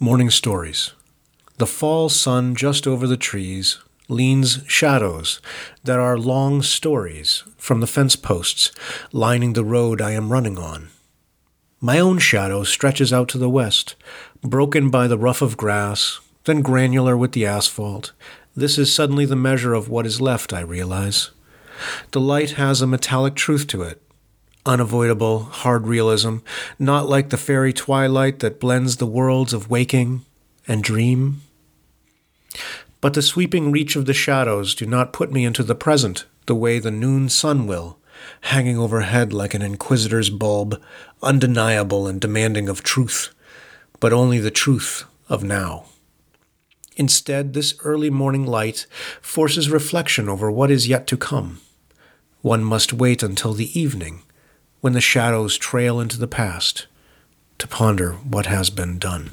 Morning Stories. The fall sun just over the trees leans shadows that are long stories from the fence posts lining the road I am running on. My own shadow stretches out to the west, broken by the rough of grass, then granular with the asphalt. This is suddenly the measure of what is left, I realize. The light has a metallic truth to it, unavoidable, hard realism, not like the fairy twilight that blends the worlds of waking and dream. But the sweeping reach of the shadows do not put me into the present the way the noon sun will, hanging overhead like an inquisitor's bulb, undeniable and demanding of truth, but only the truth of now. Instead, this early morning light forces reflection over what is yet to come. One must wait until the evening, when the shadows trail into the past, to ponder what has been done.